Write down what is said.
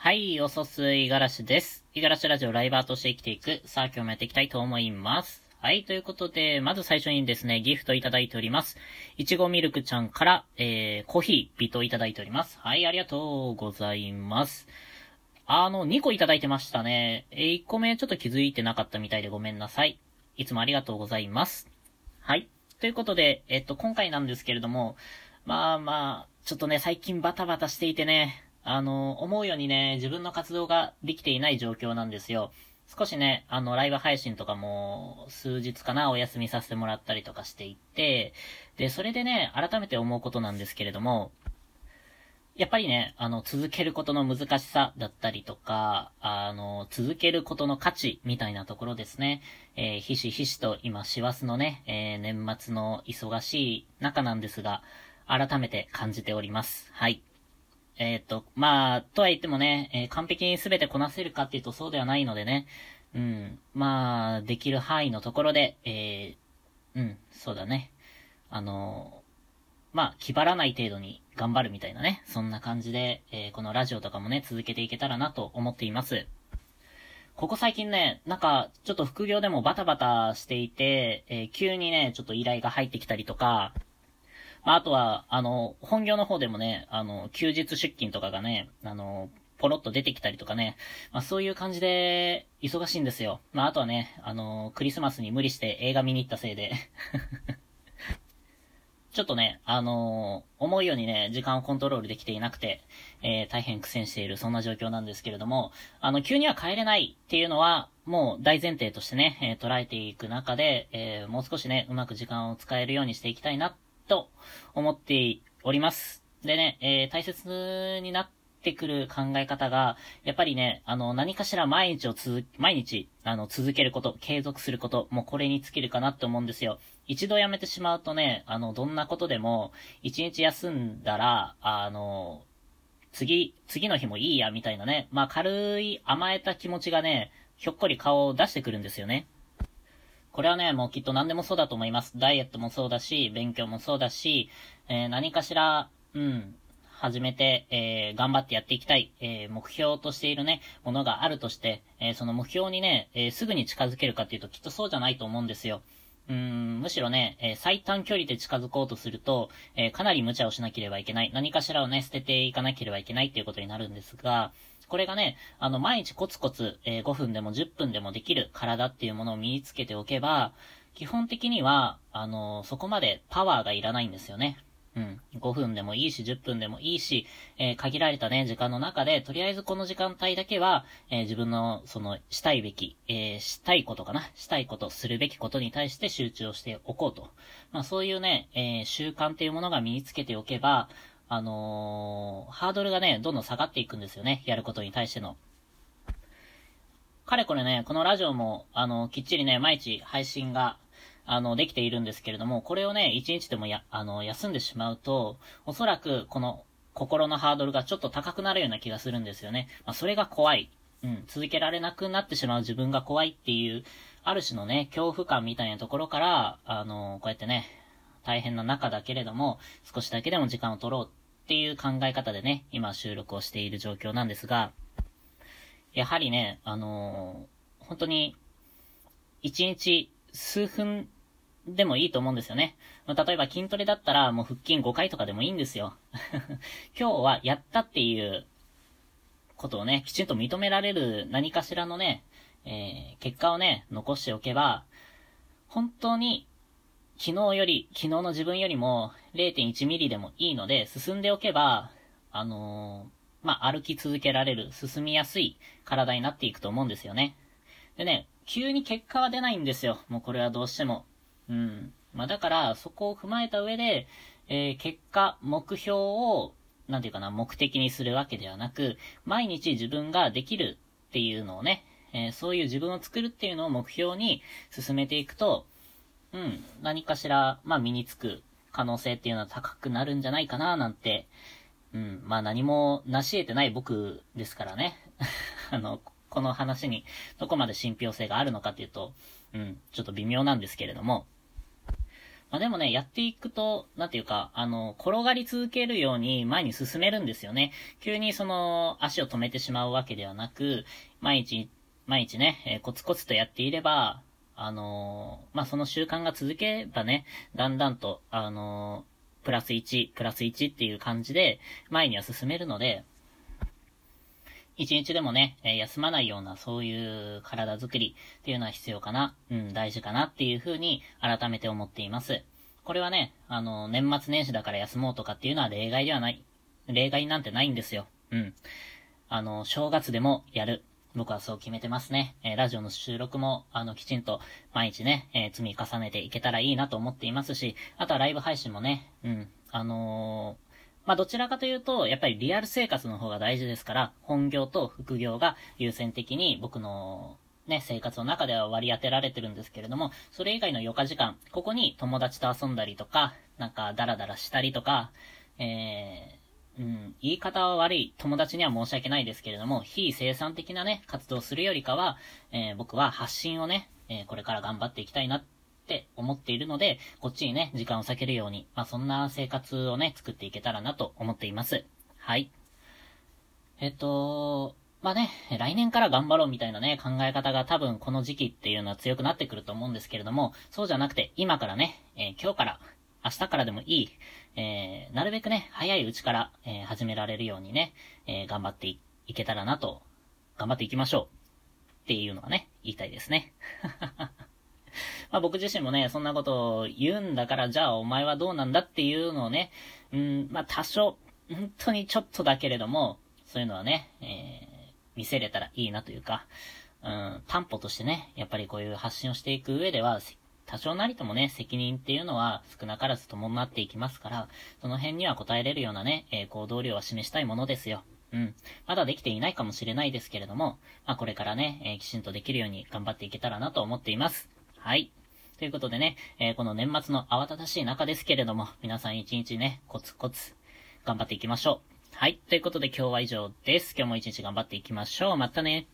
はい、おそすいがらしです。いがらしラジオライバーとして生きていく。さあ、今日もやっていきたいと思います。はい、ということで、まず最初にですね、ギフトいただいております。いちごミルクちゃんから、えー、コーヒー、ビトいただいております。はい、ありがとうございます。あの、2個いただいてましたね。えー、1個目ちょっと気づいてなかったみたいでごめんなさい。いつもありがとうございます。はい。ということで、えっと、今回なんですけれども、まあまあ、ちょっとね、最近バタバタしていてね、あの、思うようにね、自分の活動ができていない状況なんですよ。少しね、あの、ライブ配信とかも、数日かな、お休みさせてもらったりとかしていて、で、それでね、改めて思うことなんですけれども、やっぱりね、あの、続けることの難しさだったりとか、あの、続けることの価値みたいなところですね。えーひしひしと今、師走のね、えー年末の忙しい中なんですが、改めて感じております。はい。えっ、と、まあ、とは言ってもね、えー完璧に全てこなせるかっていうとそうではないのでね、うん、まあ、できる範囲のところで、えーうん、そうだね。あのまあ、気張らない程度に頑張るみたいなね、そんな感じで、えーこのラジオとかもね、続けていけたらなと思っています。ここ最近ね、なんか、ちょっと副業でもバタバタしていて、えー急にね、ちょっと依頼が入ってきたりとか、まあ、あとは、あの、本業の方でもね、あの、休日出勤とかがね、あの、ポロッと出てきたりとかね、まあ、そういう感じで、忙しいんですよ。まあ、あとはね、あの、クリスマスに無理して映画見に行ったせいで、ちょっとね、あの思うようにね、時間をコントロールできていなくて、えー大変苦戦している、そんな状況なんですけれども、あの、急には帰れないっていうのは、もう大前提としてね、えー捉えていく中で、えもう少しね、うまく時間を使えるようにしていきたいな、と思っております。でね、えー大切になってくる考え方が、やっぱりね、あの、何かしら毎日を続、毎日、あの、続けること、継続すること、もうこれに尽きるかなって思うんですよ。一度やめてしまうとね、あの、どんなことでも、一日休んだら、あの、次、次の日もいいや、みたいなね。まあ、軽い甘えた気持ちがね、ひょっこり顔を出してくるんですよね。これはね、もうきっと何でもそうだと思います。ダイエットもそうだし、勉強もそうだし、えー何かしら、うん、始めて、えー頑張ってやっていきたい、えー目標としているね、ものがあるとして、えーその目標にね、えすぐに近づけるかっていうときっとそうじゃないと思うんですよ。うん、むしろね、え最短距離で近づこうとすると、えかなり無茶をしなければいけない。何かしらをね、捨てていかなければいけないっていうことになるんですが、これがね、あの、毎日コツコツ、えー5分でも10分でもできる体っていうものを身につけておけば、基本的には、あの、そこまでパワーがいらないんですよね。うん。5分でもいいし、10分でもいいし、えー限られたね、時間の中で、とりあえずこの時間帯だけは、えー自分の、その、したいべき、えーしたいことかな。したいこと、するべきことに対して集中をしておこうと。まあそういうね、え習慣っていうものが身につけておけば、あのーハードルがね、どんどん下がっていくんですよね。やることに対しての。かれこれね、このラジオも、あの、きっちりね、毎日配信が、あの、できているんですけれども、これをね、一日でもや、あの、休んでしまうと、おそらく、この、心のハードルがちょっと高くなるような気がするんですよね。まあ、それが怖い。うん、続けられなくなってしまう自分が怖いっていう、ある種のね、恐怖感みたいなところから、あの、こうやってね、大変な中だけれども、少しだけでも時間を取ろうっていう考え方でね、今収録をしている状況なんですが、やはりね、あのー本当に、一日数分でもいいと思うんですよね。例えば筋トレだったらもう腹筋5回とかでもいいんですよ。今日はやったっていうことをね、きちんと認められる何かしらのね、えー結果をね、残しておけば、本当に昨日より、昨日の自分よりも0.1ミリでもいいので、進んでおけば、あのーまあ、歩き続けられる、進みやすい体になっていくと思うんですよね。でね、急に結果は出ないんですよ。もうこれはどうしても。うん。まあ、だから、そこを踏まえた上で、えー結果、目標を、なんていうかな、目的にするわけではなく、毎日自分ができるっていうのをね、えーそういう自分を作るっていうのを目標に進めていくと、うん、何かしら、まあ、身につく可能性っていうのは高くなるんじゃないかな、なんて、うん、まあ何も成し得てない僕ですからね。あの、この話にどこまで信憑性があるのかっていうと、うん、ちょっと微妙なんですけれども。まあでもね、やっていくと、なんていうか、あの、転がり続けるように前に進めるんですよね。急にその、足を止めてしまうわけではなく、毎日、毎日ね、えー、コツコツとやっていれば、あのー、まあ、その習慣が続けばね、だんだんと、あのー、プラス1、プラス1っていう感じで、前には進めるので、一日でもね、え休まないようなそういう体づくりっていうのは必要かな、うん、大事かなっていうふうに改めて思っています。これはね、あの、年末年始だから休もうとかっていうのは例外ではない。例外なんてないんですよ。うん。あの、正月でもやる。僕はそう決めてますね。えー、ラジオの収録も、あの、きちんと毎日ね、えー、積み重ねていけたらいいなと思っていますし、あとはライブ配信もね、うん、あのーまあ、どちらかというと、やっぱりリアル生活の方が大事ですから、本業と副業が優先的に僕のね、生活の中では割り当てられてるんですけれども、それ以外の余暇時間、ここに友達と遊んだりとか、なんかダラダラしたりとか、えー、うん、言い方は悪い友達には申し訳ないですけれども、非生産的なね、活動するよりかは、えー、僕は発信をね、えー、これから頑張っていきたいなって思っているので、こっちにね、時間を避けるように、まあそんな生活をね、作っていけたらなと思っています。はい。えっと、まあね、来年から頑張ろうみたいなね、考え方が多分この時期っていうのは強くなってくると思うんですけれども、そうじゃなくて今からね、え、今日から、明日からでもいい、えー、なるべくね、早いうちから、えー、始められるようにね、えー頑張っていけたらなと、頑張っていきましょう。っていうのはね、言いたいですね。まあ僕自身もね、そんなことを言うんだから、じゃあお前はどうなんだっていうのをね、うん、まあ多少、本当にちょっとだけれども、そういうのはね、えー、見せれたらいいなというか、うん、担保としてね、やっぱりこういう発信をしていく上では、多少なりともね、責任っていうのは少なからず伴っていきますから、その辺には答えれるようなね、えー、行動量は示したいものですよ。うん。まだできていないかもしれないですけれども、まあこれからね、えー、きちんとできるように頑張っていけたらなと思っています。はい。ということでね、えー、この年末の慌ただしい中ですけれども、皆さん一日ね、コツコツ頑張っていきましょう。はい。ということで今日は以上です。今日も一日頑張っていきましょう。またね。